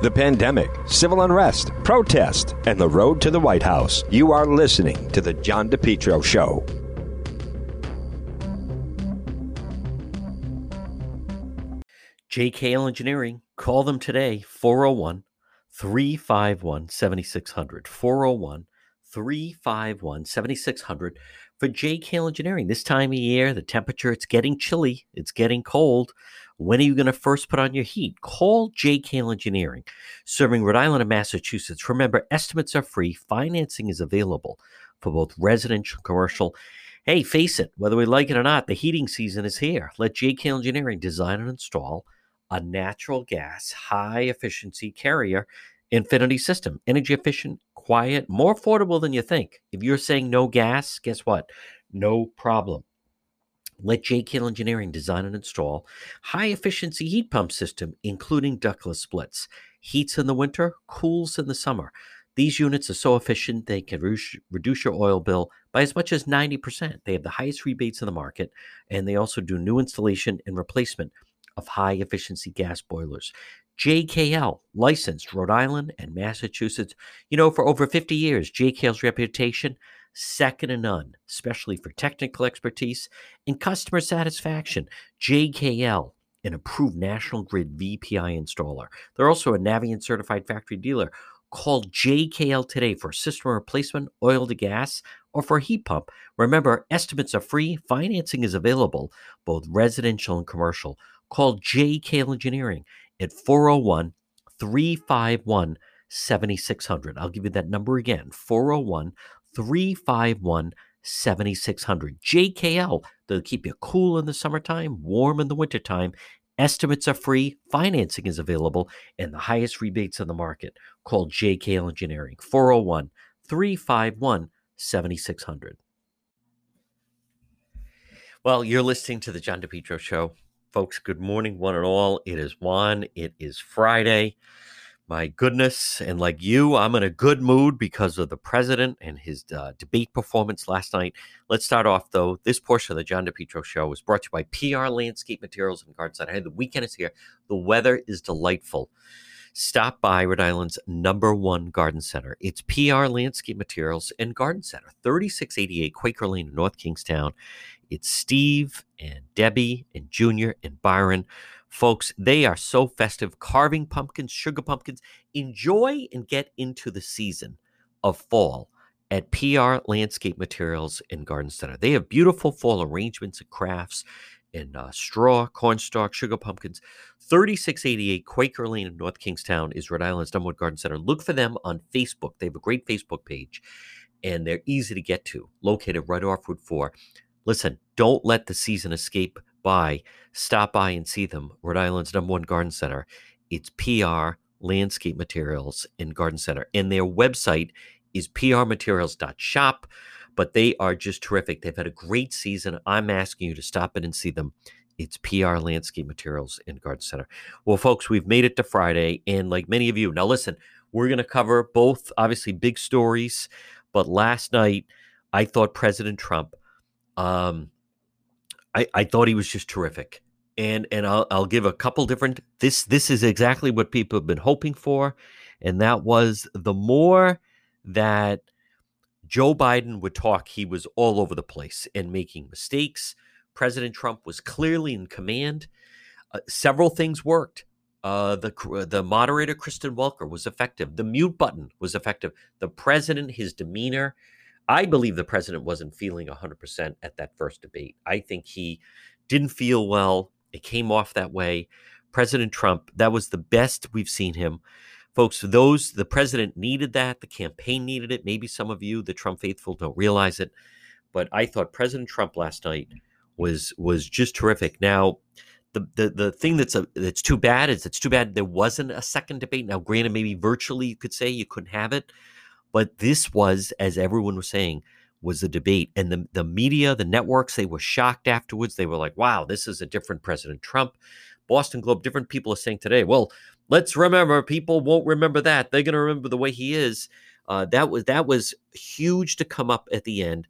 the pandemic, civil unrest, protest, and the road to the White House. You are listening to The John DePetro Show. JKL Engineering, call them today, 401 351 7600. 401 351 7600 for JKL Engineering. This time of year, the temperature, it's getting chilly, it's getting cold. When are you going to first put on your heat? Call JKL Engineering, serving Rhode Island and Massachusetts. Remember, estimates are free, financing is available for both residential and commercial. Hey, face it, whether we like it or not, the heating season is here. Let JKL Engineering design and install a natural gas high efficiency carrier infinity system. Energy efficient, quiet, more affordable than you think. If you're saying no gas, guess what? No problem. Let JKL Engineering design and install high efficiency heat pump system, including ductless splits. Heats in the winter, cools in the summer. These units are so efficient they can reduce your oil bill by as much as 90%. They have the highest rebates in the market, and they also do new installation and replacement of high efficiency gas boilers. JKL, licensed Rhode Island and Massachusetts. You know, for over 50 years, JKL's reputation, second to none, especially for technical expertise and customer satisfaction. JKL, an approved National Grid VPI installer. They're also a Navien certified factory dealer. Call JKL today for system replacement, oil to gas, or for a heat pump. Remember, estimates are free, financing is available, both residential and commercial. Call JKL Engineering at 401 351 7600. I'll give you that number again 401 351 7600. JKL, they'll keep you cool in the summertime, warm in the wintertime. Estimates are free, financing is available, and the highest rebates in the market. Call JKL Engineering 401 351 7600. Well, you're listening to the John DePetro Show. Folks, good morning, one and all. It is Juan. It is Friday. My goodness. And like you, I'm in a good mood because of the president and his uh, debate performance last night. Let's start off, though. This portion of the John DePetro show was brought to you by PR Landscape Materials and Garden Center. Hey, the weekend is here. The weather is delightful. Stop by Rhode Island's number one garden center. It's PR Landscape Materials and Garden Center, 3688 Quaker Lane in North Kingstown. It's Steve and Debbie and Junior and Byron. Folks, they are so festive, carving pumpkins, sugar pumpkins. Enjoy and get into the season of fall at PR Landscape Materials and Garden Center. They have beautiful fall arrangements and crafts in uh, straw, cornstalk, sugar pumpkins. 3688 Quaker Lane in North Kingstown is Rhode Island's one garden center. Look for them on Facebook. They have a great Facebook page and they're easy to get to, located right off Route 4. Listen, don't let the season escape by. Stop by and see them. Rhode Island's number one garden center. It's PR Landscape Materials and Garden Center. And their website is prmaterials.shop, but they are just terrific. They've had a great season. I'm asking you to stop in and see them. It's PR Landscape Materials and Garden Center. Well, folks, we've made it to Friday. And like many of you, now listen, we're going to cover both obviously big stories. But last night, I thought President Trump um, I, I thought he was just terrific. And and I'll, I'll give a couple different this this is exactly what people have been hoping for and that was the more that Joe Biden would talk he was all over the place and making mistakes President Trump was clearly in command uh, several things worked uh, the the moderator Kristen Welker was effective. The mute button was effective. The president, his demeanor, I believe the president wasn't feeling 100% at that first debate. I think he didn't feel well. It came off that way. President Trump, that was the best we've seen him. Folks, those the president needed that, the campaign needed it. Maybe some of you, the Trump faithful, don't realize it, but I thought President Trump last night was was just terrific. Now, the the, the thing that's a, that's too bad is it's too bad there wasn't a second debate. Now, granted, maybe virtually you could say you couldn't have it, but this was, as everyone was saying, was the debate. And the, the media, the networks, they were shocked afterwards. They were like, wow, this is a different President Trump. Boston Globe, different people are saying today, well, let's remember, people won't remember that. They're going to remember the way he is. Uh, that was that was huge to come up at the end.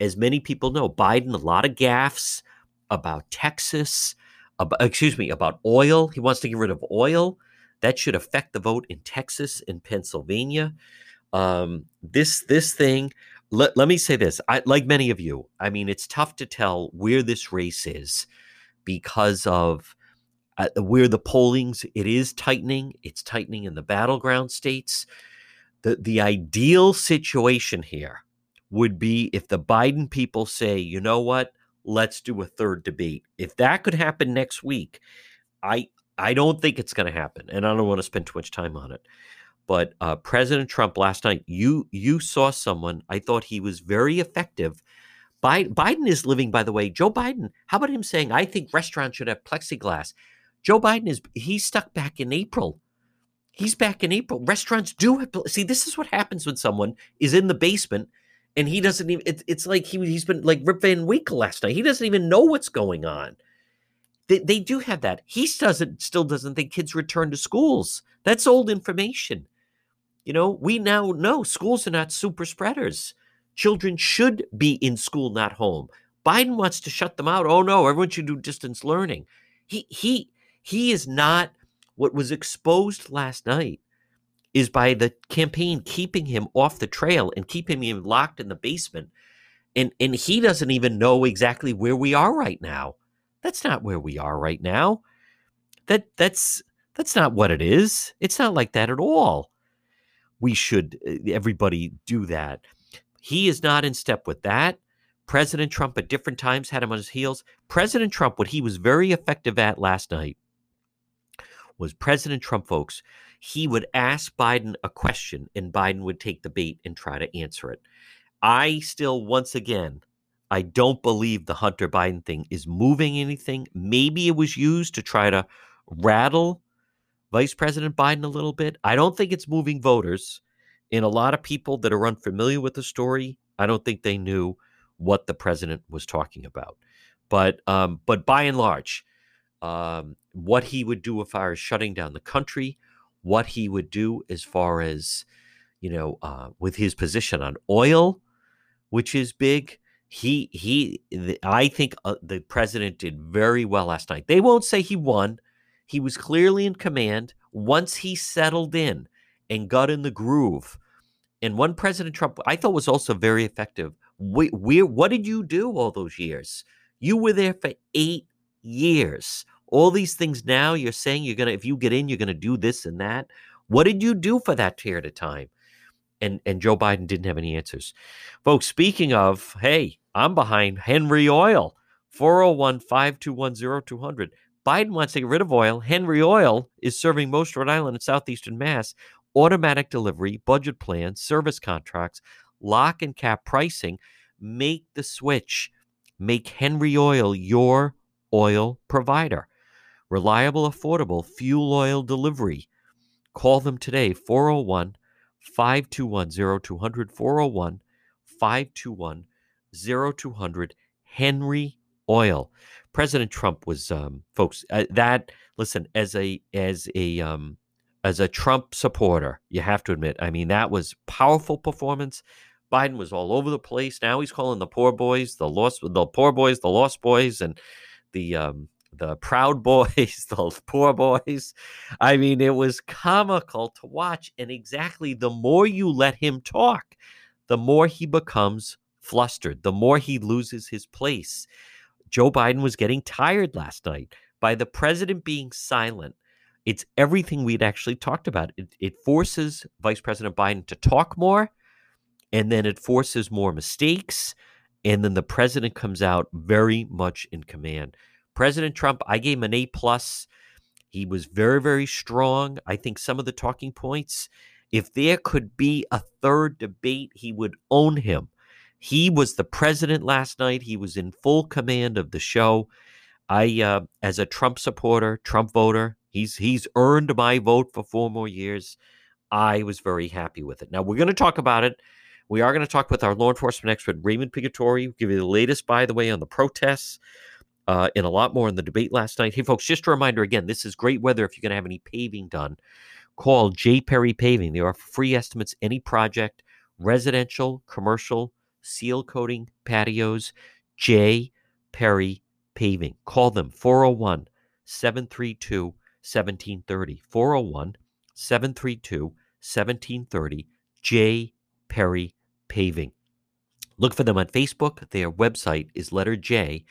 As many people know, Biden, a lot of gaffes about Texas, about, excuse me, about oil. He wants to get rid of oil. That should affect the vote in Texas and Pennsylvania. Um, this this thing. Let, let me say this. I, like many of you, I mean, it's tough to tell where this race is because of uh, where the polling's it is tightening. It's tightening in the battleground states. The the ideal situation here would be if the Biden people say, you know what, let's do a third debate. If that could happen next week, I I don't think it's going to happen, and I don't want to spend too much time on it. But uh, President Trump last night, you you saw someone. I thought he was very effective. Biden, Biden is living, by the way. Joe Biden. How about him saying, "I think restaurants should have plexiglass." Joe Biden is he's stuck back in April. He's back in April. Restaurants do have see. This is what happens when someone is in the basement and he doesn't even. It, it's like he he's been like Rip Van Winkle last night. He doesn't even know what's going on. They, they do have that. He doesn't still doesn't think kids return to schools. That's old information. You know, we now know schools are not super spreaders. Children should be in school, not home. Biden wants to shut them out. Oh no, everyone should do distance learning. He he he is not what was exposed last night is by the campaign keeping him off the trail and keeping him locked in the basement. And and he doesn't even know exactly where we are right now. That's not where we are right now. That that's that's not what it is. It's not like that at all. We should uh, everybody do that. He is not in step with that. President Trump at different times had him on his heels. President Trump, what he was very effective at last night was President Trump, folks, he would ask Biden a question and Biden would take the bait and try to answer it. I still, once again, I don't believe the Hunter Biden thing is moving anything. Maybe it was used to try to rattle Vice President Biden a little bit. I don't think it's moving voters. And a lot of people that are unfamiliar with the story, I don't think they knew what the president was talking about. But um, but by and large, um, what he would do if I was shutting down the country, what he would do as far as, you know, uh, with his position on oil, which is big. He he. I think uh, the president did very well last night. They won't say he won. He was clearly in command. Once he settled in and got in the groove, and one President Trump, I thought was also very effective. We, we, what did you do all those years? You were there for eight years all these things now you're saying you're gonna if you get in you're gonna do this and that what did you do for that period of time and and joe biden didn't have any answers folks speaking of hey i'm behind henry oil 401-521-0200 biden wants to get rid of oil. Henry oil is serving most rhode island and southeastern mass. Automatic delivery budget plans service contracts lock and cap pricing. Make the switch. Make henry oil your oil provider. Reliable, affordable fuel oil delivery. Call them today, 401 521 0200, 401 521 0200, Henry Oil. President Trump was, um, folks, uh, that, listen, as a, as a, um, as a Trump supporter, you have to admit, I mean, that was powerful performance. Biden was all over the place. Now he's calling the poor boys, the lost, the poor boys, the lost boys, and the um, the Proud Boys, the Poor Boys. I mean, it was comical to watch. And exactly the more you let him talk, the more he becomes flustered, the more he loses his place. Joe Biden was getting tired last night by the president being silent. It's everything we'd actually talked about. It, it forces Vice President Biden to talk more, and then it forces more mistakes. And then the president comes out very much in command. President Trump, I gave him an A plus. He was very, very strong. I think some of the talking points, if there could be a third debate, he would own him. He was the president last night. He was in full command of the show. I, uh, as a Trump supporter, Trump voter, he's he's earned my vote for four more years. I was very happy with it. Now we're going to talk about it. We are going to talk with our law enforcement expert Raymond Pigatori. Give you the latest, by the way, on the protests uh, and a lot more in the debate last night. Hey, folks, just a reminder again this is great weather if you're going to have any paving done. Call J. Perry Paving. They offer free estimates, any project, residential, commercial, seal coating, patios. J. Perry Paving. Call them 401 732 1730. 401 732 1730. J. Perry Paving. Look for them on Facebook. Their website is letter J,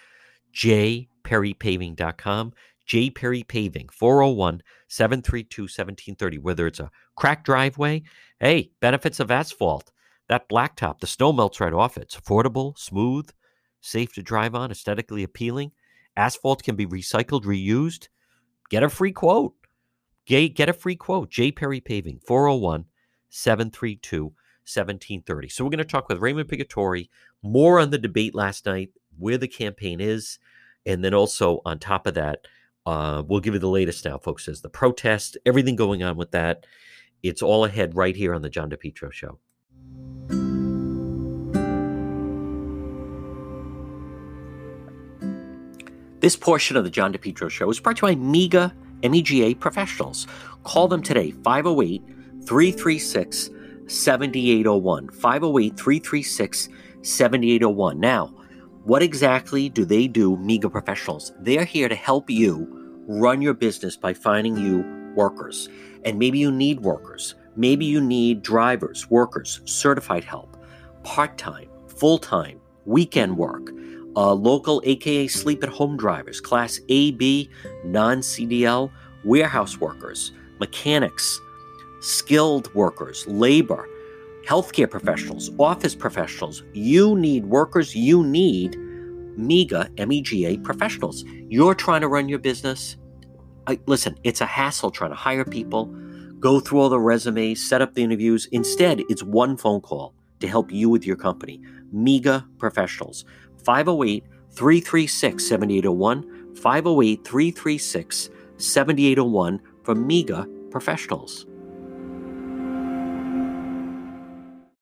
jperrypaving.com. J. Perry Paving, 401 732 1730. Whether it's a cracked driveway, hey, benefits of asphalt. That blacktop, the snow melts right off it. It's affordable, smooth, safe to drive on, aesthetically appealing. Asphalt can be recycled, reused. Get a free quote. Get get a free quote. J. Perry Paving, 401 732 1730. So we're going to talk with Raymond Picatore more on the debate last night, where the campaign is, and then also on top of that, uh, we'll give you the latest now, folks, as the protest, everything going on with that. It's all ahead right here on the John DePetro Show. This portion of the John DePetro Show is brought to you by MEGA MEGA Professionals. Call them today, 508 336 7801. 508 336 7801. Now, what exactly do they do, MEGA Professionals? They're here to help you run your business by finding you workers. And maybe you need workers. Maybe you need drivers, workers, certified help, part time, full time, weekend work uh, local, aka sleep at home drivers, class A, B, non CDL, warehouse workers, mechanics, skilled workers, labor, healthcare professionals, office professionals. You need workers, you need MEGA, MEGA professionals. You're trying to run your business. I, listen, it's a hassle trying to hire people, go through all the resumes, set up the interviews. Instead, it's one phone call to help you with your company. MEGA professionals. 508 336 7801, 508 336 7801 from MEGA Professionals.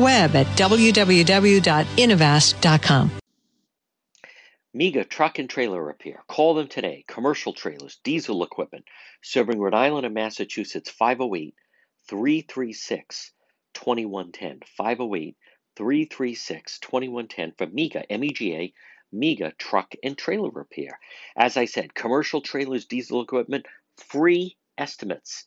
web at www.innovast.com. MEGA Truck and Trailer Repair. Call them today. Commercial trailers, diesel equipment, serving Rhode Island and Massachusetts 508 336 2110. 508 336 2110 for MEGA, MEGA, MEGA Truck and Trailer Repair. As I said, commercial trailers, diesel equipment, free estimates.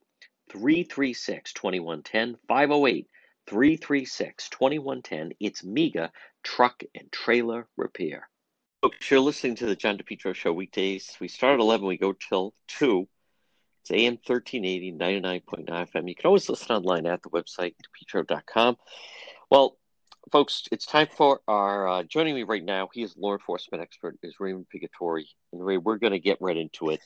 336 2110 508 336 2110. It's MEGA Truck and Trailer Repair. Folks, you're listening to the John DePetro Show weekdays. We start at 11, we go till 2. It's AM 1380, 99.9 FM. You can always listen online at the website, depetro.com. Well, folks, it's time for our uh, joining me right now. He is law enforcement expert, is Raymond Picatore. And Ray, we're going to get right into it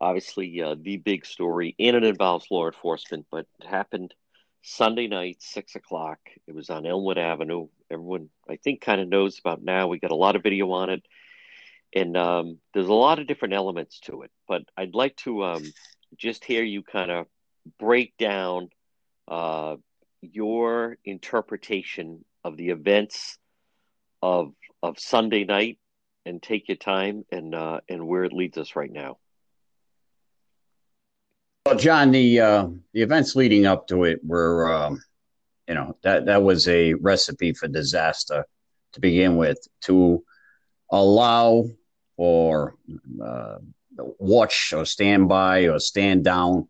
obviously uh, the big story, and it involves law enforcement, but it happened Sunday night, six o'clock. It was on Elmwood Avenue. Everyone, I think, kind of knows about now. We got a lot of video on it, and um, there's a lot of different elements to it. But I'd like to um, just hear you kind of break down uh, your interpretation of the events of of Sunday night, and take your time and uh, and where it leads us right now. John, the uh, the events leading up to it were, um, you know, that that was a recipe for disaster to begin with. To allow or uh, watch or stand by or stand down,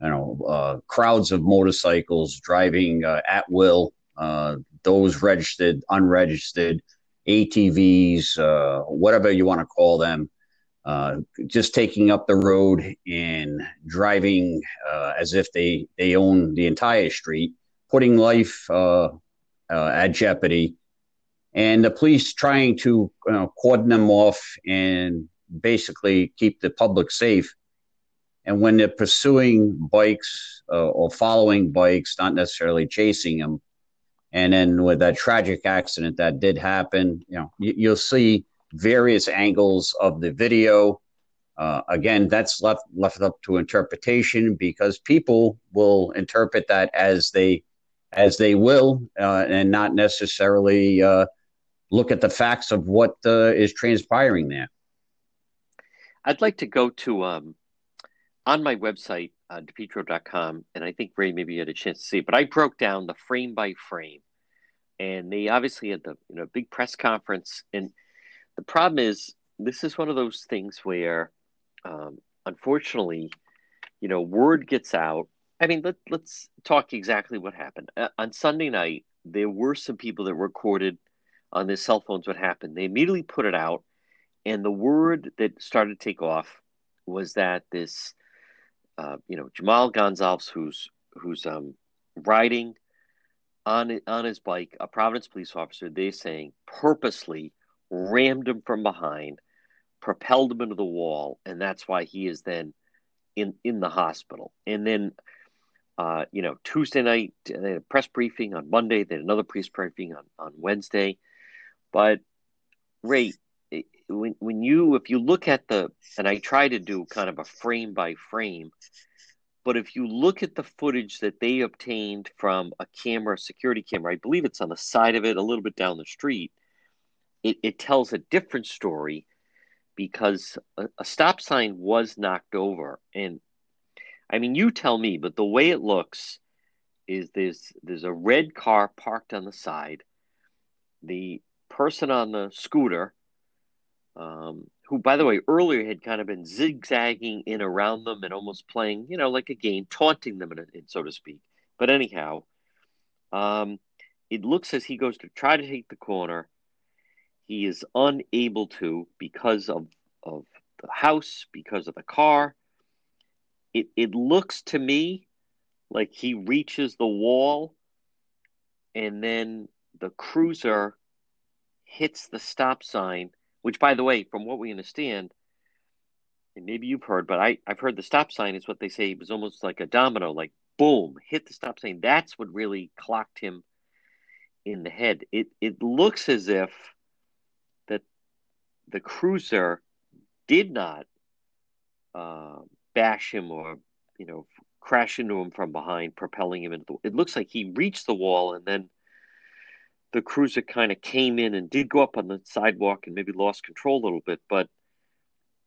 you know, uh, crowds of motorcycles driving uh, at will, uh, those registered, unregistered, ATVs, uh, whatever you want to call them, uh, just taking up the road and driving uh, as if they, they own the entire street, putting life uh, uh, at jeopardy, and the police trying to you know, cordon them off and basically keep the public safe. And when they're pursuing bikes uh, or following bikes, not necessarily chasing them, and then with that tragic accident that did happen, you know, you, you'll see various angles of the video. Uh, again, that's left left up to interpretation because people will interpret that as they as they will, uh, and not necessarily uh, look at the facts of what uh, is transpiring there. I'd like to go to um, on my website, uh, depetro.com, and I think Ray maybe had a chance to see it, but I broke down the frame by frame, and they obviously had the you know big press conference, and the problem is this is one of those things where, um, unfortunately, you know, word gets out. I mean, let, let's talk exactly what happened uh, on Sunday night. There were some people that recorded on their cell phones what happened. They immediately put it out and the word that started to take off was that this, uh, you know, Jhamal Gonsalves, who's who's um, riding on on his bike, a Providence police officer, They're saying purposely rammed him from behind, propelled him into the wall, and that's why he is then in in the hospital. And then, uh, you know, Tuesday night they had a press briefing on Monday, then another press briefing on on Wednesday. But Ray, when when you if you look at the and I try to do kind of a frame by frame, but if you look at the footage that they obtained from a camera, security camera, I believe it's on the side of it, a little bit down the street, it, it tells a different story because a, a stop sign was knocked over. And I mean, you tell me, but the way it looks is there's there's a red car parked on the side. The person on the scooter um, who, by the way, earlier had kind of been zigzagging in around them and almost playing, you know, like a game, taunting them, in, in so to speak. But anyhow, um, it looks as he goes to try to take the corner. He is unable to because of, of the house, because of the car. It, it looks to me like he reaches the wall and then the cruiser hits the stop sign which, by the way, from what we understand, and maybe you've heard, but I, I've heard the stop sign is what they say it was almost like a domino, like boom, hit the stop sign. That's what really clocked him in the head. It it looks as if the cruiser did not uh, bash him or you know crash into him from behind, propelling him into the. It looks like he reached the wall and then the cruiser kind of came in and did go up on the sidewalk and maybe lost control a little bit, but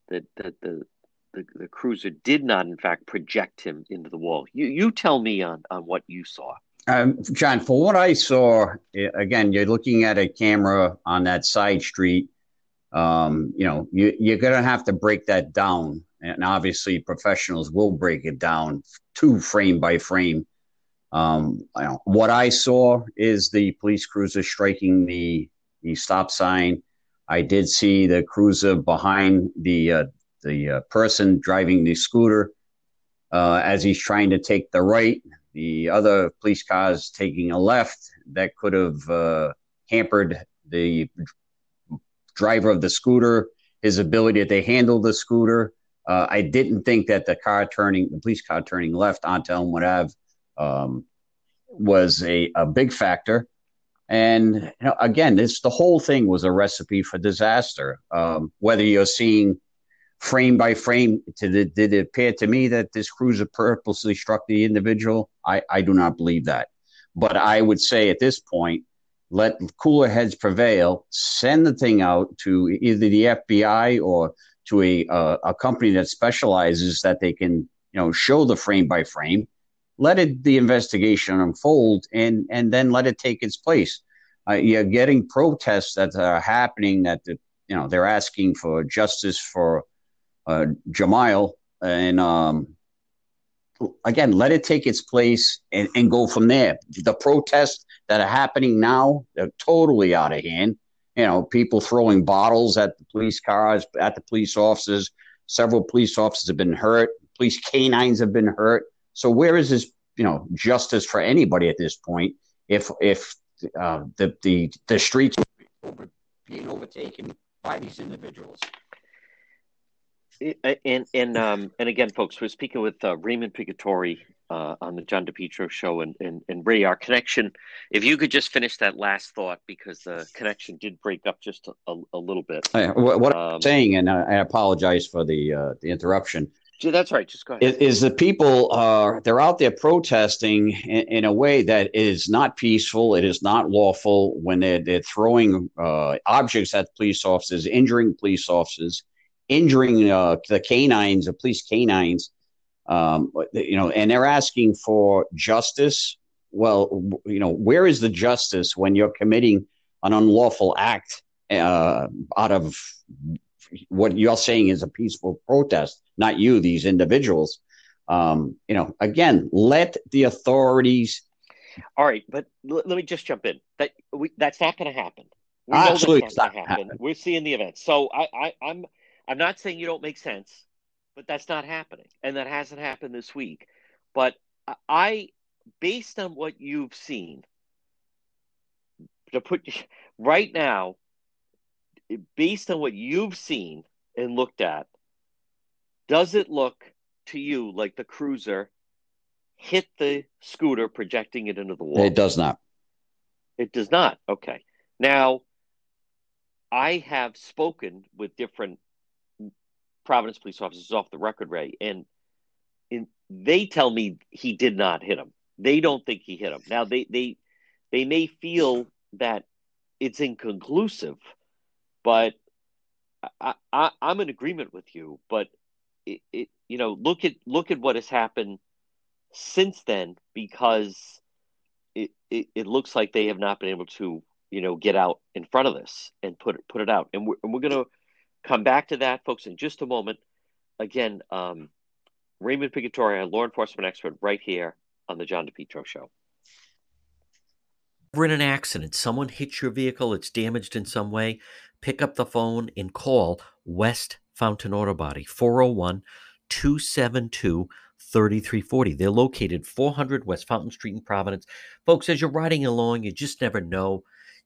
the the the, the, the cruiser did not, in fact, project him into the wall. You you tell me on on what you saw. Um, John, for what I saw, again, you're looking at a camera on that side street. Um, you know, you, you're going to have to break that down. And obviously, professionals will break it down to frame by frame um, what I saw is the police cruiser striking the the stop sign. I did see the cruiser behind the uh, the uh, person driving the scooter uh, as he's trying to take the right. The other police cars taking a left that could have uh, hampered the driver of the scooter, his ability to handle the scooter. Uh, I didn't think that the car turning, the police car turning left onto Elmwood Ave um, was a, a big factor. And you know, again, this the whole thing was a recipe for disaster. Um, whether you're seeing frame by frame, to the, did it appear to me that this cruiser purposely struck the individual? I, I do not believe that. But I would say at this point, let cooler heads prevail. Send the thing out to either the FBI or to a a company that specializes that they can you know, show the frame by frame, let it the investigation unfold, and and then let it take its place. Uh, you're getting protests that are happening that the, you know they're asking for justice for uh, Jhamal and um, again, let it take its place and, and go from there. The protests that are happening now, they're totally out of hand. You know, people throwing bottles at the police cars, at the police officers. Several police officers have been hurt. Police canines have been hurt. So where is this, you know, justice for anybody at this point? If if uh, the the the streets being overtaken by these individuals and and um and again, folks, we're speaking with uh, Raymond Picatori uh, on the John DePetro show, and, and and Ray, our connection. If you could just finish that last thought, because the connection did break up just a, a, little bit. what, what um, I'm saying, and I, I apologize for the uh, the interruption. That's right. Just go ahead. Is, is the people are uh, they're out there protesting in, in, a way that is not peaceful. It is not lawful when they're they're throwing uh, objects at police officers, injuring police officers injuring uh, the canines, the police canines, um, you know, and they're asking for justice. Well, you know, where is the justice when you're committing an unlawful act uh, out of what you're saying is a peaceful protest? Not you, these individuals. Um, you know, again, let the authorities. All right, but l- let me just jump in. That we, that's not going to happen. We Absolutely, that's not happen. happen. We're seeing the event, so I, I, I'm I'm not saying you don't make sense, but that's not happening. And that hasn't happened this week. But I, based on what you've seen, to put right now, based on what you've seen and looked at, does it look to you like the cruiser hit the scooter, projecting it into the wall? It does not. It does not. Okay. Now, I have spoken with different Providence police officers off the record, Ray, and in, they tell me he did not hit him. They don't think he hit him. Now they they they may feel that it's inconclusive, but I, I am in agreement with you. But it, it you know look at look at what has happened since then because it, it, it looks like they have not been able to you know get out in front of this and put it put it out and we're, and we're to Come back to that, folks, in just a moment. Again, um, Raymond Picatori, a law enforcement expert, right here on the John DePetro Show. We're in an accident, someone hits your vehicle, it's damaged in some way, pick up the phone and call West Fountain Auto Body, 401 272 3340. They're located 400 West Fountain Street in Providence. Folks, as you're riding along, you just never know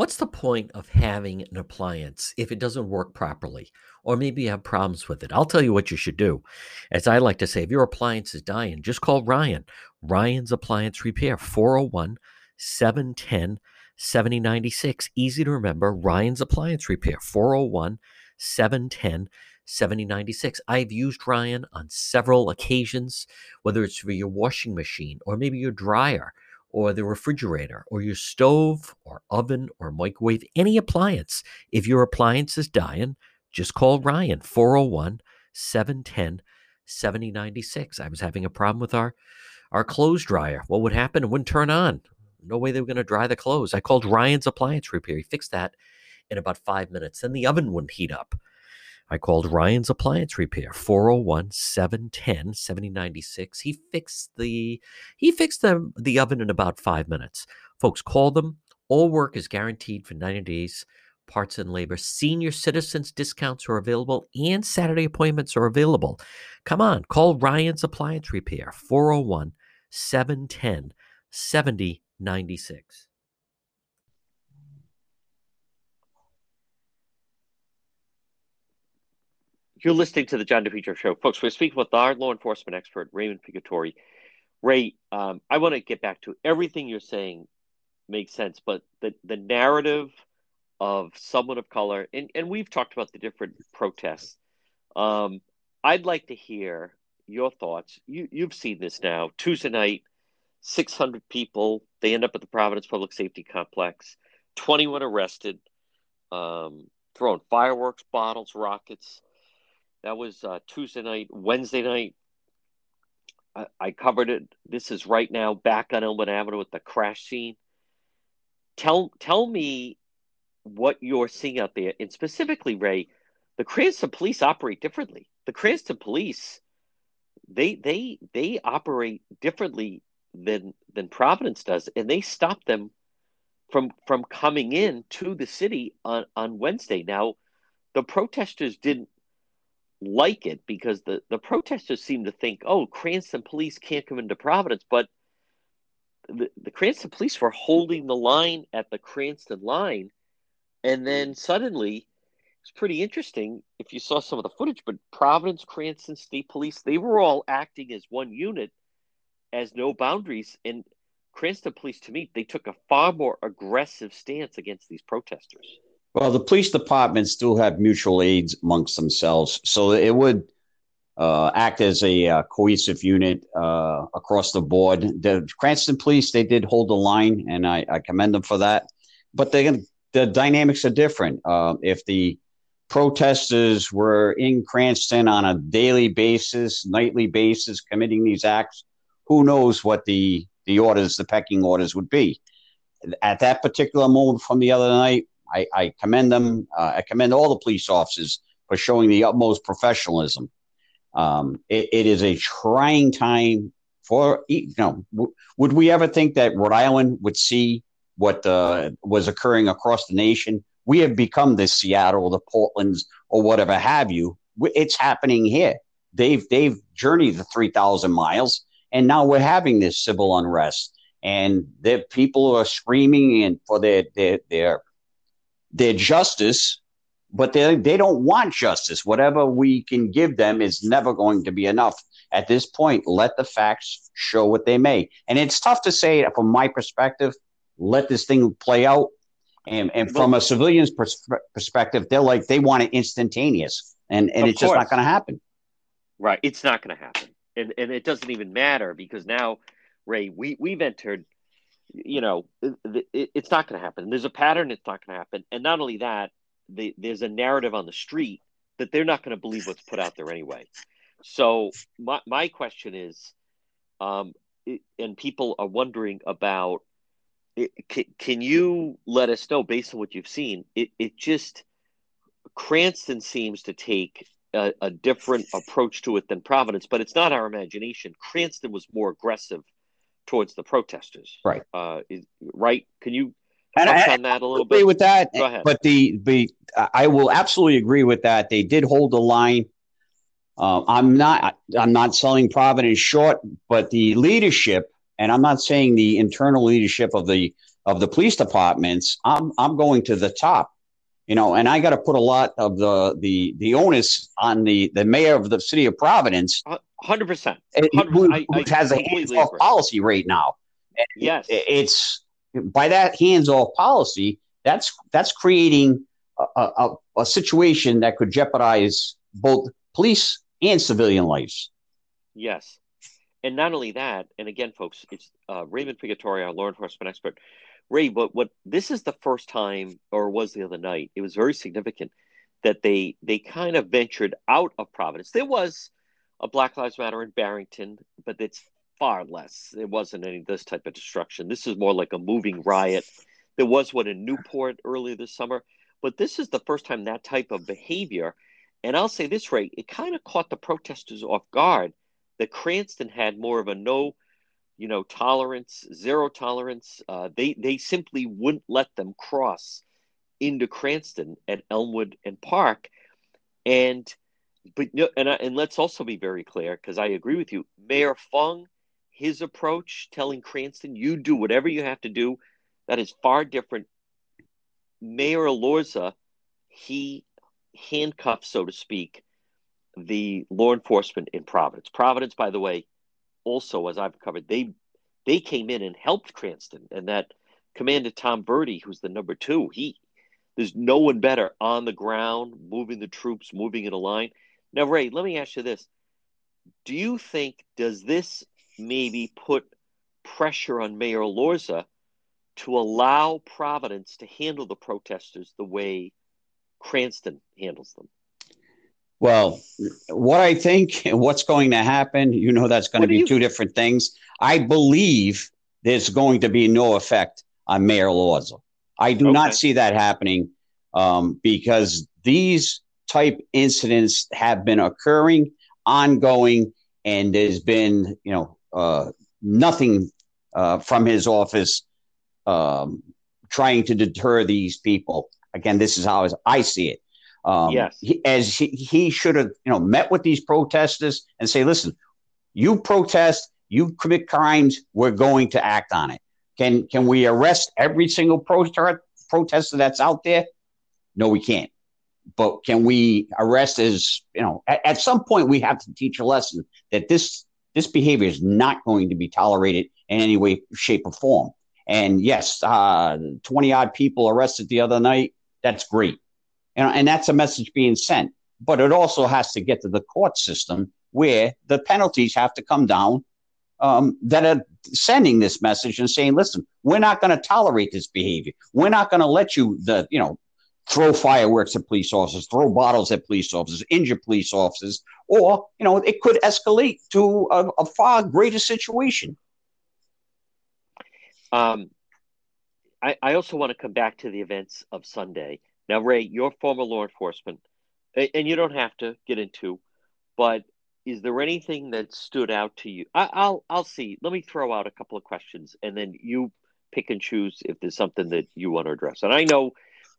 What's the point of having an appliance if it doesn't work properly? Or maybe you have problems with it. I'll tell you what you should do. As I like to say, if your appliance is dying, just call Ryan. Ryan's Appliance Repair, 401 710 7096. Easy to remember. Ryan's Appliance Repair, 401 710 7096. I've used Ryan on several occasions, whether it's for your washing machine or maybe your dryer or the refrigerator or your stove or oven or microwave, any appliance. If your appliance is dying, just call Ryan 401 710 7096. I was having a problem with our our clothes dryer. What would happen? It wouldn't turn on. No way they were going to dry the clothes. I called Ryan's appliance repair. He fixed that in about five minutes. Then the oven wouldn't heat up. I called Ryan's Appliance Repair 401 710 7096. He fixed the he fixed the, the oven in about 5 minutes. Folks, call them. All work is guaranteed for 90 days. Parts and labor. Senior citizens discounts are available and Saturday appointments are available. Come on, call Ryan's Appliance Repair 401 710 7096. You're listening to the John DePetro Show. Folks, we're speaking with our law enforcement expert, Raymond Picatori. Ray, um, I want to get back to everything you're saying makes sense, but the, the narrative of someone of color, and, and we've talked about the different protests. Um, I'd like to hear your thoughts. You, you've seen this now. Tuesday night, 600 people, they end up at the Providence Public Safety Complex, 21 arrested, um, throwing fireworks, bottles, rockets. That was uh, Tuesday night. Wednesday night, I, I, covered it. This is right now back on Elmwood Avenue with the crash scene. Tell tell me what you're seeing out there, and specifically, Ray, the Cranston police operate differently. The Cranston police, they they they operate differently than than Providence does, and they stop them from from coming in to the city on on Wednesday. Now, the protesters didn't like it because the, the protesters seem to think, oh, Cranston police can't come into Providence, but the, the Cranston police were holding the line at the Cranston line, and then suddenly it's pretty interesting if you saw some of the footage, but Providence, Cranston State Police, they were all acting as one unit as no boundaries. And Cranston Police, to me, they took a far more aggressive stance against these protesters. Well, the police departments still have mutual aids amongst themselves, so it would uh, act as a uh, cohesive unit uh, across the board. The Cranston Police they did hold the line, and I, I commend them for that. But the dynamics are different. Uh, if the protesters were in Cranston on a daily basis, nightly basis, committing these acts, who knows what the the orders, the pecking orders, would be. At that particular moment from the other night, I, I commend them. Uh, I commend all the police officers for showing the utmost professionalism. Um, it, it is a trying time for you know. W- would we ever think that Rhode Island would see what uh, was occurring across the nation? We have become the Seattle, the Portlands, or whatever have you. It's happening here. They've they've journeyed the three thousand miles, and now we're having this civil unrest, and the people are screaming and for their their their their justice, but they they don't want justice. Whatever we can give them is never going to be enough. At this point, let the facts show what they may. And it's tough to say from my perspective, let this thing play out. And, and from a civilian's pers- perspective, they're like they want it instantaneous, and, and it's course. just not going to happen. Right, it's not going to happen, and and it doesn't even matter because now, Ray, we we've entered you know, it, it, it's not going to happen. There's a pattern. It's not going to happen. And not only that, the, there's a narrative on the street that they're not going to believe what's put out there anyway. So my my question is, um, it, and people are wondering about, can, can you let us know based on what you've seen? It it just Cranston seems to take a, a different approach to it than Providence, but it's not our imagination. Cranston was more aggressive towards the protesters. Right. Uh, is, right. Can you touch I, on that a little bit? With that, Go ahead. but the the I will absolutely agree with that. They did hold the line. Uh, I'm not I'm not selling Providence short, but the leadership, and I'm not saying the internal leadership of the of the police departments. I'm I'm going to the top you know, and I got to put a lot of the the the onus on the the mayor of the city of Providence, hundred percent, who, has a hands off policy right now. yes, it's by that hands off policy that's that's creating a, a, a, situation that could jeopardize both police and civilian lives. Yes, and not only that, and again, folks, it's uh, Raymond Pigatori, our law enforcement expert. Ray, but what this is the first time, or was the other night, it was very significant that they they kind of ventured out of Providence. There was a Black Lives Matter in Barrington, but it's far less. It wasn't any this type of destruction. This is more like a moving riot. There was one in Newport earlier this summer, but this is the first time that type of behavior. And I'll say this, Ray, it kind of caught the protesters off guard that Cranston had more of a no, you know, tolerance, zero tolerance. Uh, they they simply wouldn't let them cross into Cranston at Elmwood and Park, and but and and let's also be very clear because I agree with you, Mayor Fung, his approach telling Cranston, you do whatever you have to do, that is far different. Mayor Elorza, he handcuffed, so to speak, the law enforcement in Providence. Providence, by the way, also as I've covered, they they came in and helped Cranston, and that Commander Tom Verdi, who's the number two, he there's no one better on the ground, moving the troops, moving in a line. Now, Ray, let me ask you this: Do you think does this maybe put pressure on Mayor Elorza to allow Providence to handle the protesters the way Cranston handles them? Well, what I think and what's going to happen, you know, that's going what to be you... two different things. I believe there's going to be no effect on Mayor Elorza. I do okay. not see that happening um, because these type incidents have been occurring, ongoing, and there's been, you know, uh, nothing uh, from his office um, trying to deter these people. Again, this is how I see it. Um, yes. He, as he, he should have, you know, met with these protesters and say, listen, you protest, you commit crimes, we're going to act on it. Can can we arrest every single protester protester that's out there? No, we can't. But can we arrest as you know? At, at some point, we have to teach a lesson that this this behavior is not going to be tolerated in any way, shape, or form. And yes, uh, 20 odd people arrested the other night. That's great. And, and that's a message being sent. But it also has to get to the court system where the penalties have to come down um, that are sending this message and saying, listen, we're not going to tolerate this behavior. We're not going to let you, the, you know, throw fireworks at police officers, throw bottles at police officers, injure police officers, or, you know, it could escalate to a, a far greater situation. Um, I, I also want to come back to the events of Sunday. Now, Ray, you're former law enforcement, and you don't have to get into, but is there anything that stood out to you? I, I'll I'll see. Let me throw out a couple of questions, and then you pick and choose if there's something that you want to address. And I know,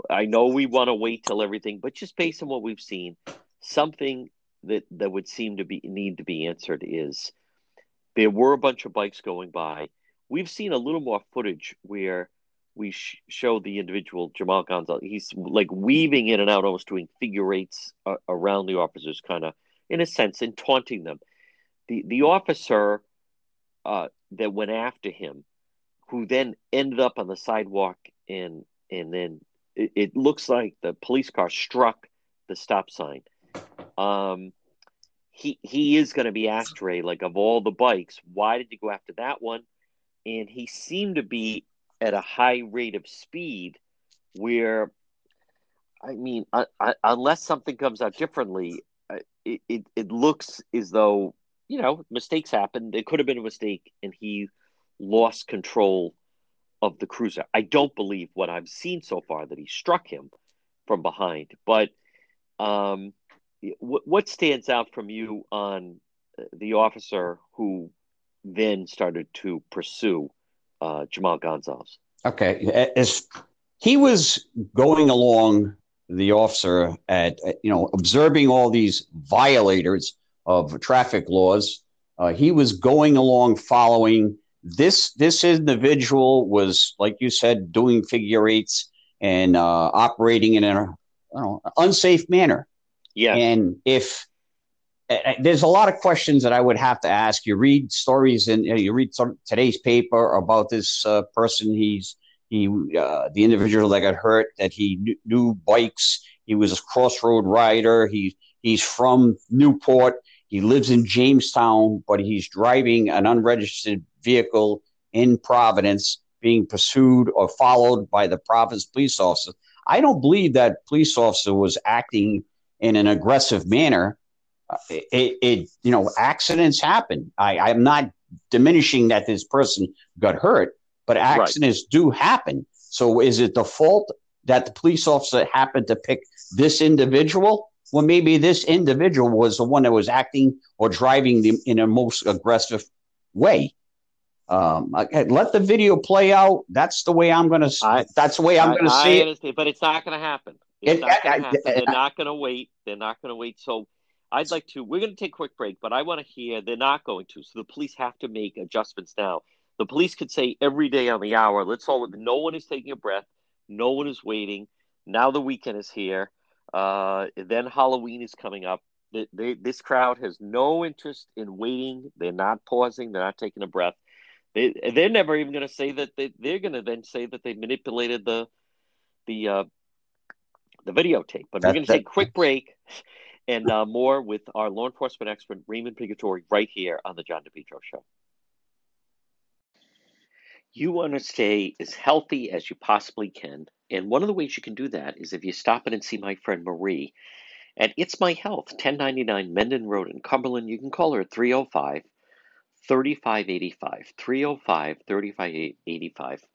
I know we want to wait till everything, but just based on what we've seen, something that that would seem to be need to be answered is there were a bunch of bikes going by. We've seen a little more footage where we sh- show the individual Jhamal Gonsalves. He's like weaving in and out, almost doing figure eights uh, around the officers, kind of in a sense, and taunting them. The the officer uh, that went after him, who then ended up on the sidewalk, and and then it, it looks like the police car struck the stop sign. Um, he he is going to be asked, Ray, like of all the bikes, why did you go after that one? And he seemed to be at a high rate of speed, where, I mean, uh, uh, unless something comes out differently, uh, it, it it looks as though you know mistakes happened. It could have been a mistake, and he lost control of the cruiser. I don't believe what I've seen so far that he struck him from behind, but um what, what stands out from you on the officer who then started to pursue uh, Jhamal Gonsalves? Okay, as he was going along, the officer at you know observing all these violators of traffic laws. Uh, he was going along following this. This individual was, like you said, doing figure eights and uh, operating in an unsafe manner. Yeah. And if uh, there's a lot of questions that I would have to ask. You read stories and you, know, you read some today's paper about this uh, person. He's he uh, the individual that got hurt that he knew, knew bikes. He was a crossroad rider. He he's from Newport. He lives in Jamestown, but he's driving an unregistered vehicle in Providence, being pursued or followed by the Providence police officer. I don't believe that police officer was acting in an aggressive manner. Uh, it, it, you know, accidents happen. I, I'm not diminishing that this person got hurt, but accidents right. do happen. So is it the fault that the police officer happened to pick this individual? Well, maybe this individual was the one that was acting or driving the, in a most aggressive way. Um, let the video play out. That's the way I'm going to. That's the way I'm going to see it. But it's not going to happen. It's it, not to happen. They're not going to wait. They're not going to wait. So I'd like to. We're going to take a quick break, but I want to hear. They're not going to. So the police have to make adjustments now. The police could say every day on the hour, let's all. No one is taking a breath. No one is waiting. Now the weekend is here. Uh, then Halloween is coming up. They, they, this crowd has no interest in waiting. They're not pausing. They're not taking a breath. They, they're never even going to say that they, they're going to then say that they manipulated the the uh, the videotape. But that, we're going to take a quick break and uh, more with our law enforcement expert Raymond Pigatori right here on the John DePetro Show. You want to stay as healthy as you possibly can. And one of the ways you can do that is if you stop in and see my friend Marie at It's My Health, 1099 Mendon Road in Cumberland. You can call her at 305 3585. 305 3585.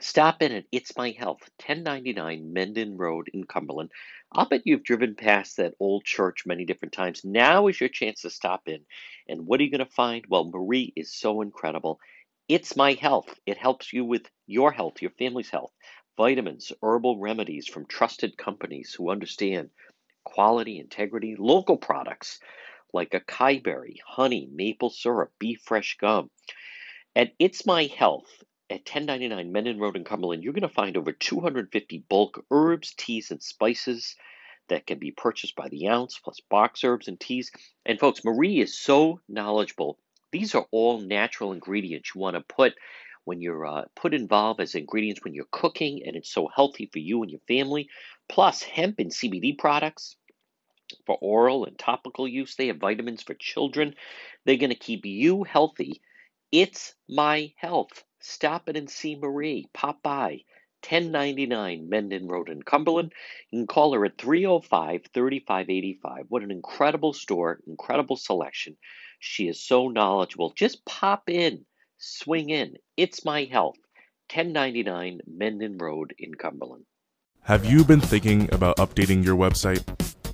Stop in at It's My Health, 1099 Mendon Road in Cumberland. I'll bet you've driven past that old church many different times. Now is your chance to stop in. And what are you going to find? Well, Marie is so incredible. It's My Health. It helps you with your health, your family's health. Vitamins, herbal remedies from trusted companies who understand quality, integrity, local products like acai berry, honey, maple syrup, beef fresh gum. At It's My Health at 1099 Mendon Road in Cumberland, you're going to find over 250 bulk herbs, teas, and spices that can be purchased by the ounce, plus box herbs and teas. And folks, Marie is so knowledgeable these are all natural ingredients you want to put when you're uh, put involved as ingredients when you're cooking, and it's so healthy for you and your family. Plus, hemp and CBD products for oral and topical use. They have vitamins for children. They're going to keep you healthy. It's my health. Stop it and see Marie. Pop by. 1099 Mendon Road in Cumberland. You can call her at 305 3585. What an incredible store, incredible selection. She is so knowledgeable. Just pop in, swing in. It's my health. 1099 Mendon Road in Cumberland. Have you been thinking about updating your website?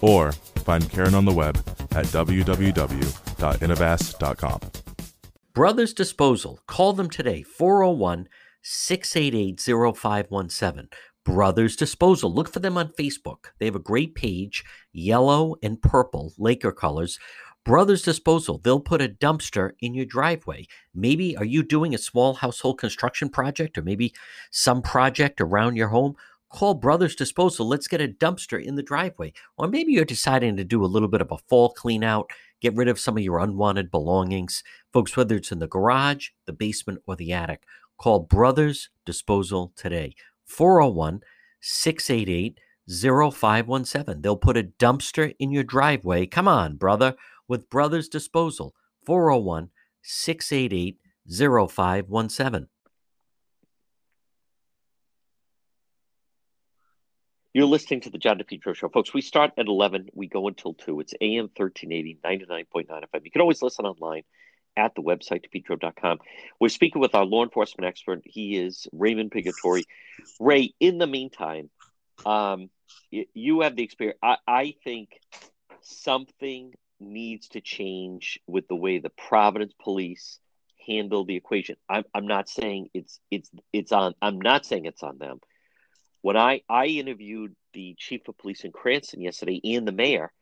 Or find Karen on the web at www.innovast.com. Brothers Disposal. Call them today, 401 688 0517. Brothers Disposal. Look for them on Facebook. They have a great page, yellow and purple, Laker colors, Brothers Disposal, they'll put a dumpster in your driveway. Maybe are you doing a small household construction project or maybe some project around your home? Call Brothers Disposal. Let's get a dumpster in the driveway. Or maybe you're deciding to do a little bit of a fall clean out, get rid of some of your unwanted belongings. Folks, whether it's in the garage, the basement, or the attic, call Brothers Disposal today. 401 688 0517. They'll put a dumpster in your driveway. Come on, brother with Brothers Disposal, 401 688 0517. You're listening to the John DePetro Show. Folks, we start at 11. We go until 2. It's AM 1380, 99.9 FM. You can always listen online at the website, depetro.com. We're speaking with our law enforcement expert. He is Raymond Pigatori. Ray, in the meantime, um, you have the experience. I, I think something needs to change with the way the Providence police handle the equation. I'm I'm not saying it's it's it's on I'm not saying it's on them. When I I interviewed the chief of police in Cranston yesterday and the mayor,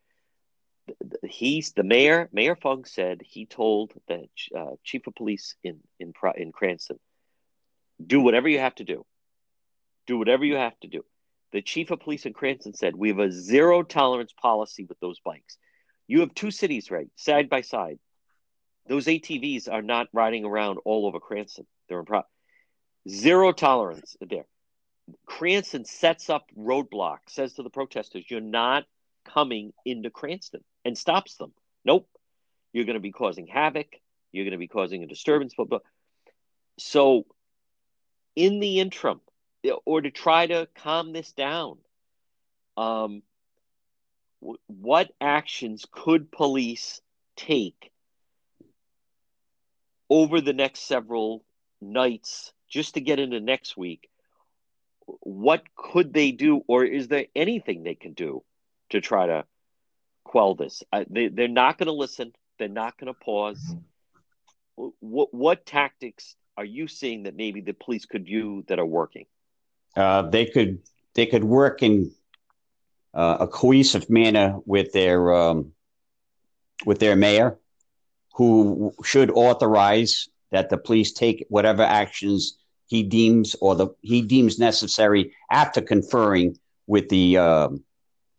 he's the mayor. Mayor Fung said he told the uh, chief of police in in in Cranston, do whatever you have to do. Do whatever you have to do. The chief of police in Cranston said we have a zero tolerance policy with those bikes. You have two cities right side by side. Those ATVs are not riding around all over Cranston. They're in pro- zero tolerance there. Cranston sets up roadblocks, says to the protesters, "You're not coming into Cranston and stops them. Nope. You're going to be causing havoc. You're going to be causing a disturbance. Blah, blah. So, in the interim, or to try to calm this down, um, what actions could police take over the next several nights just to get into next week? What could they do, or is there anything they can do to try to quell this? Uh, they, they're not going to listen. They're not going to pause. What, what tactics are you seeing that maybe the police could do that are working? Uh, they could they could work in uh, a cohesive manner with their um, with their mayor, who should authorize that the police take whatever actions he deems or the he deems necessary after conferring with the uh,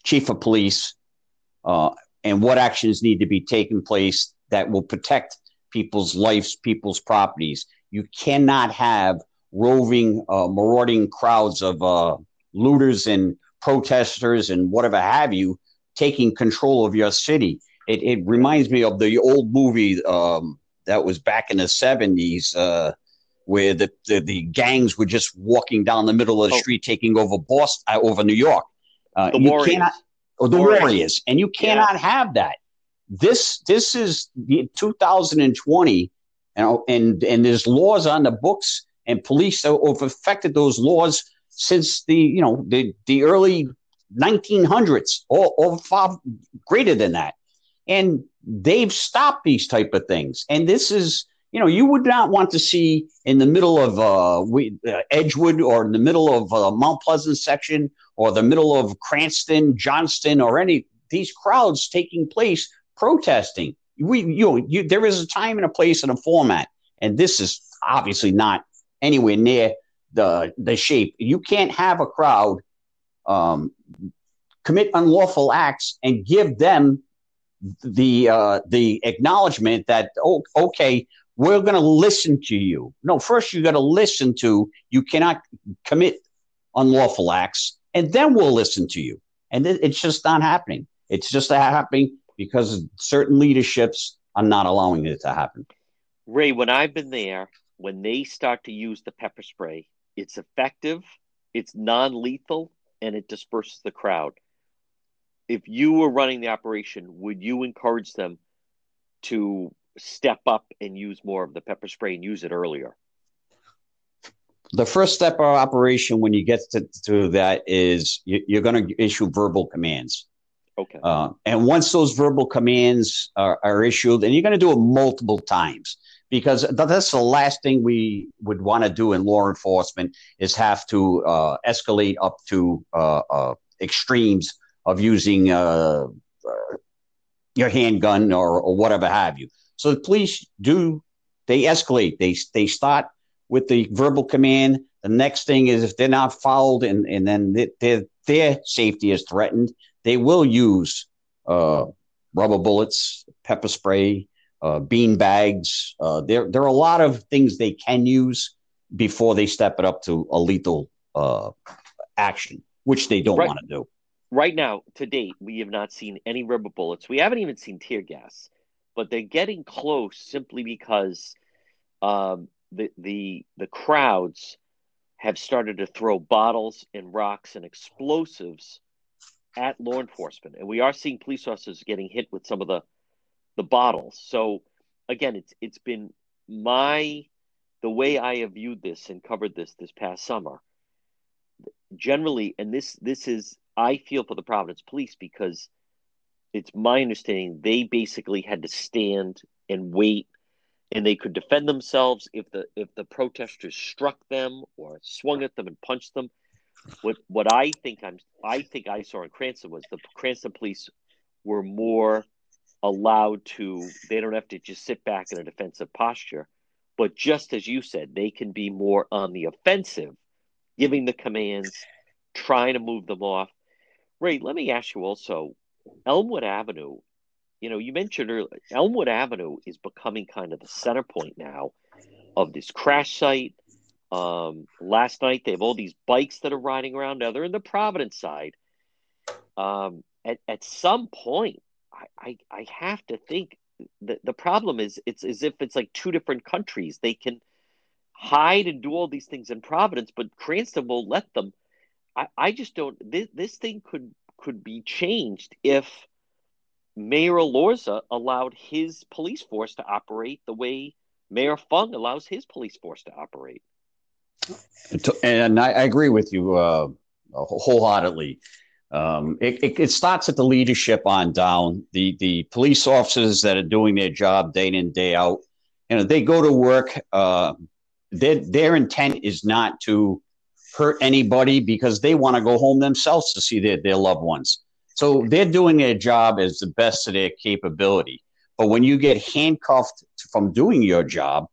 chief of police uh, and what actions need to be taken place that will protect people's lives, people's properties. You cannot have roving, uh, marauding crowds of uh, looters and protesters and whatever have you taking control of your city. It, it reminds me of the old movie um, that was back in the 70s uh, where the, the, the, gangs were just walking down the middle of the oh. street taking over Boston, uh, over New York. Uh, the Warriors. Cannot, or the Warriors. Warriors. And you cannot yeah. have that. This this is 2020 and, and and there's laws on the books and police have affected those laws since the you know the the early 1900s or, or far greater than that and they've stopped these type of things and this is you know you would not want to see in the middle of uh, we, uh, edgewood or in the middle of uh, mount pleasant section or the middle of cranston johnston or any these crowds taking place protesting we you know you, there is a time and a place and a format and this is obviously not anywhere near the the shape. You can't have a crowd um, commit unlawful acts and give them the uh, the acknowledgement that oh okay we're going to listen to you. No, first you got to listen to you cannot commit unlawful acts, and then we'll listen to you. And it, it's just not happening. It's just not happening because certain leaderships are not allowing it to happen. Ray, when I've been there, when they start to use the pepper spray, it's effective, it's non lethal, and it disperses the crowd. If you were running the operation, would you encourage them to step up and use more of the pepper spray and use it earlier? The first step of operation when you get to, to that is you, are going to issue verbal commands. Okay. Uh, and once those verbal commands are, are issued, and you're going to do it multiple times because that's the last thing we would want to do in law enforcement is have to uh, escalate up to uh, uh extremes of using uh, uh, your handgun or, or whatever have you. So the police do they escalate. They they start with the verbal command. The next thing is if they're not followed and, and then their their safety is threatened, they will use uh, rubber bullets, pepper spray, uh, bean bags. Uh, there, there are a lot of things they can use before they step it up to a lethal uh, action, which they don't right, want to do. Right now, to date, we have not seen any rubber bullets. We haven't even seen tear gas, but they're getting close simply because um, the the the crowds have started to throw bottles and rocks and explosives at law enforcement, and we are seeing police officers getting hit with some of the the bottles. So again, it's it's been my the way I have viewed this and covered this this past summer. Generally, and this this is I feel for the Providence Police because it's my understanding they basically had to stand and wait and they could defend themselves if the if the protesters struck them or swung at them and punched them. What what I think I'm I think I saw in Cranston was the Cranston police were more allowed to they don't have to just sit back in a defensive posture but just as you said they can be more on the offensive giving the commands trying to move them off ray let me ask you also elmwood avenue you know you mentioned earlier elmwood avenue is becoming kind of the center point now of this crash site um, last night they have all these bikes that are riding around now they're in the providence side um, at, at some point, I, I, I have to think the, the problem is it's as if it's like two different countries. They can hide and do all these things in Providence, but Cranston won't let them. I, I just don't this, this thing could could be changed if Mayor Elorza allowed his police force to operate the way Mayor Fung allows his police force to operate. And I, I agree with you uh, wholeheartedly. Um, it, it, it, starts at the leadership on down. The the police officers that are doing their job day in day out, you know, they go to work. Uh, their their intent is not to hurt anybody because they want to go home themselves to see their, their loved ones. So they're doing their job as the best of their capability. But when you get handcuffed from doing your job,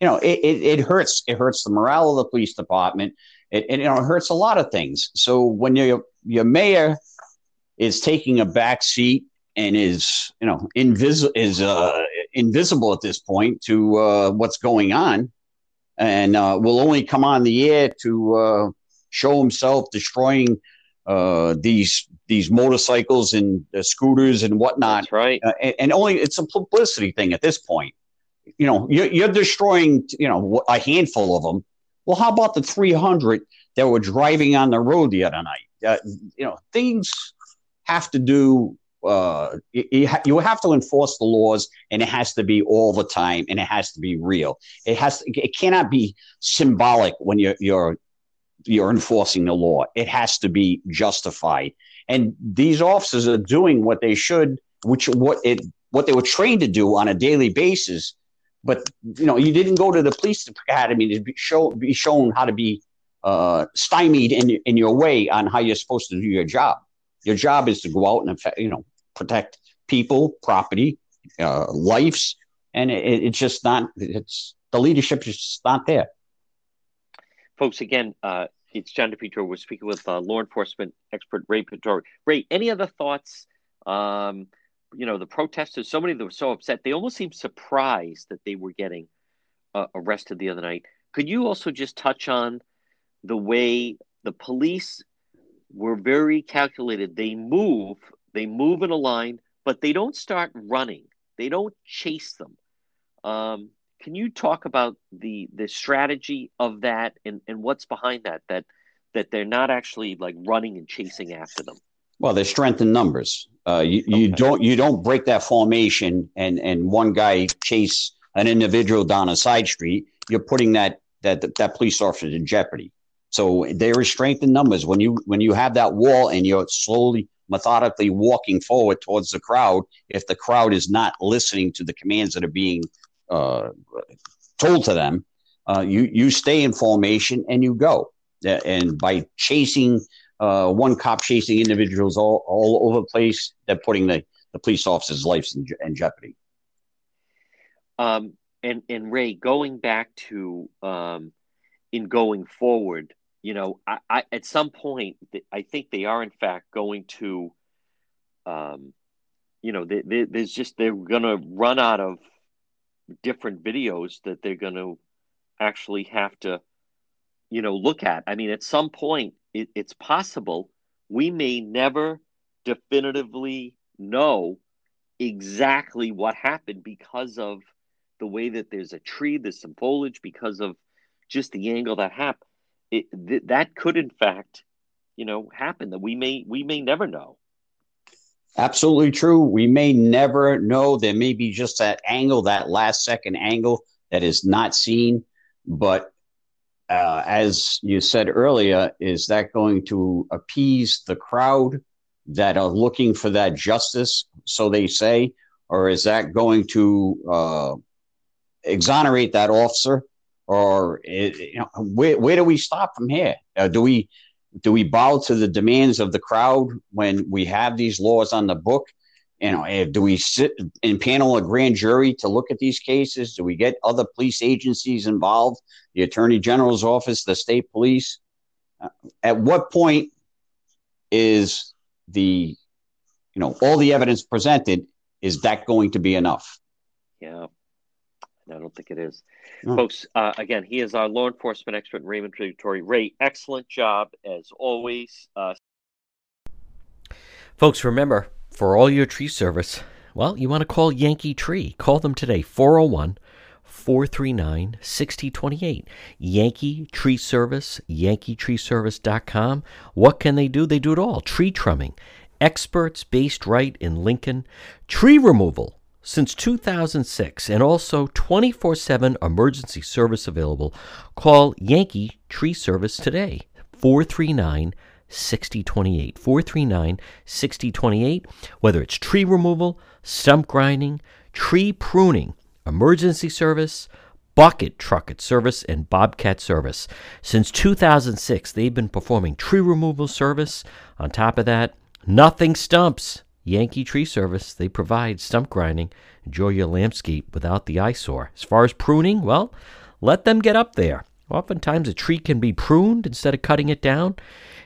you know, it, it, it hurts. It hurts the morale of the police department. It, it, you know, it hurts a lot of things. So when your your mayor is taking a back seat and is, you know, invisible is uh, invisible at this point to uh, what's going on, and uh, will only come on the air to uh, show himself destroying uh, these these motorcycles and scooters and whatnot. That's right. Uh, and, and, only it's a publicity thing at this point. You know, you're, you're destroying you know a handful of them. Well, how about the 300 that were driving on the road the other night? Uh, you know, things have to do uh, you, you have to enforce the laws and it has to be all the time and it has to be real. It has to, it cannot be symbolic when you're you're you're enforcing the law. It has to be justified. And these officers are doing what they should which what it what they were trained to do on a daily basis. But you know you didn't go to the police academy to be, show, be shown how to be uh, stymied in, in your way on how you're supposed to do your job. Your job is to go out and you know protect people, property, uh, lives, and it, it's just not. It's the leadership is just not there. Folks, again, uh, it's John DePetro. We're speaking with uh, law enforcement expert Ray Pettori. Ray, any other thoughts? Um, you know, the protesters. So many of them were so upset. They almost seemed surprised that they were getting uh, arrested the other night. Could you also just touch on the way the police were very calculated? They move they move in a line, but they don't start running. They don't chase them. Um, can you talk about the the strategy of that and, and what's behind that? That that they're not actually like running and chasing after them. Well, they're strength in numbers. Uh, you, okay. you don't you don't break that formation and and one guy chase an individual down a side street. You're putting that that that police officer in jeopardy. So there is strength in numbers when you when you have that wall and you're slowly methodically walking forward towards the crowd if the crowd is not listening to the commands that are being uh, told to them. Uh, you you stay in formation and you go. And by chasing uh, one cop chasing individuals all, all over the place, they're putting the, the police officers' lives in, in jeopardy. Um, and and Ray, going back to um, in going forward, you know, I, I, at some point, I think they are in fact going to, um, you know, they, they, there's just they're going to run out of different videos that they're going to actually have to, you know, look at. I mean, at some point, it, it's possible we may never definitively know exactly what happened because of the way that there's a tree, there's some foliage, because of just the angle that happened it, th- that could in fact you know happen that we may we may never know. Absolutely true. We may never know. There may be just that angle that last second angle that is not seen. But uh, as you said earlier is that going to appease the crowd that are looking for that justice so they say? Or is that going to uh, exonerate that officer or you know, where where do we stop from here? Uh, do we do we bow to the demands of the crowd when we have these laws on the book? You know, eh, do we sit in panel a grand jury to look at these cases? Do we get other police agencies involved, the attorney general's office, the state police? Uh, at what point is the, you know, all the evidence presented? Is that going to be enough? Yeah. I don't think it is. Oh. Folks, uh, again, he is our law enforcement expert, Raymond Pettori. Ray, excellent job as always. Uh, Folks, remember, for all your tree service, well, you want to call Yankee Tree. Call them today, 401 439 6028. Yankee Tree Service, yankeetreeservice.com. What can they do? They do it all tree trimming, experts based right in Lincoln, tree removal since 2006, and also 24 7 emergency service available. Call Yankee Tree Service today, 439 6028. 439 6028. Whether it's tree removal, stump grinding, tree pruning, emergency service, bucket trucket service, and bobcat service. Since 2006, they've been performing tree removal service. On top of that, nothing stumps. Yankee Tree Service, they provide stump grinding. Enjoy your landscape without the eyesore. As far as pruning, well, let them get up there. Oftentimes, a tree can be pruned instead of cutting it down.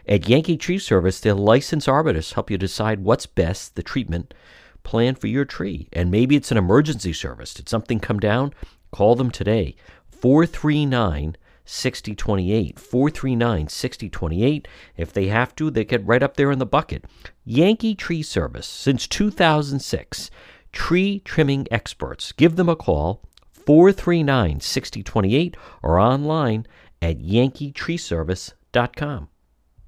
At Yankee Tree Service, their licensed arborists help you decide what's best, the treatment plan for your tree. And maybe it's an emergency service. Did something come down? Call them today. 439 6028. 439 6028. If they have to, they get right up there in the bucket. Yankee Tree Service, since 2006. Tree trimming experts. Give them a call, 439 6028, or online at yankeetreeservice.com.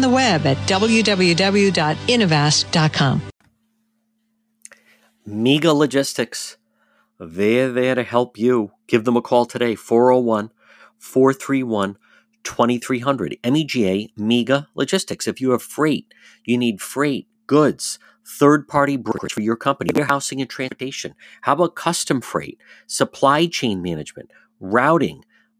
on the web at www.innovast.com. Mega Logistics. They're there to help you. Give them a call today, 401 431 2300. MEGA Mega Logistics. If you have freight, you need freight, goods, third party brokerage for your company, warehousing and transportation. How about custom freight, supply chain management, routing,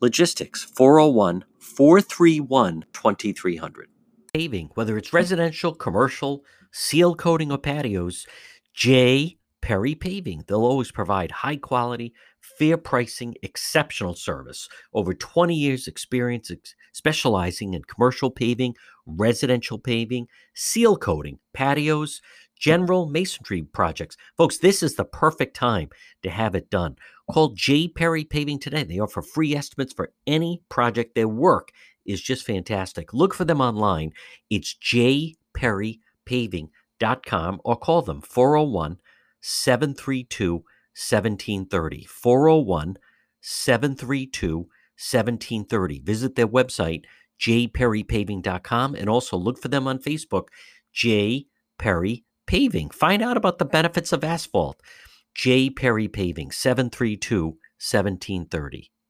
Logistics, 401 431 2300. Paving, whether it's residential, commercial, seal coating, or patios, J. Perry Paving. They'll always provide high quality, fair pricing, exceptional service. Over 20 years' experience ex- specializing in commercial paving, residential paving, seal coating, patios, general masonry projects. Folks, this is the perfect time to have it done. Call J. Perry Paving today. They offer free estimates for any project. Their work is just fantastic. Look for them online. It's jperrypaving.com or call them 401 732 1730. 401 732 1730. Visit their website, jperrypaving.com, and also look for them on Facebook, J. Perry Paving. Find out about the benefits of asphalt. J. Perry Paving, 732 1730.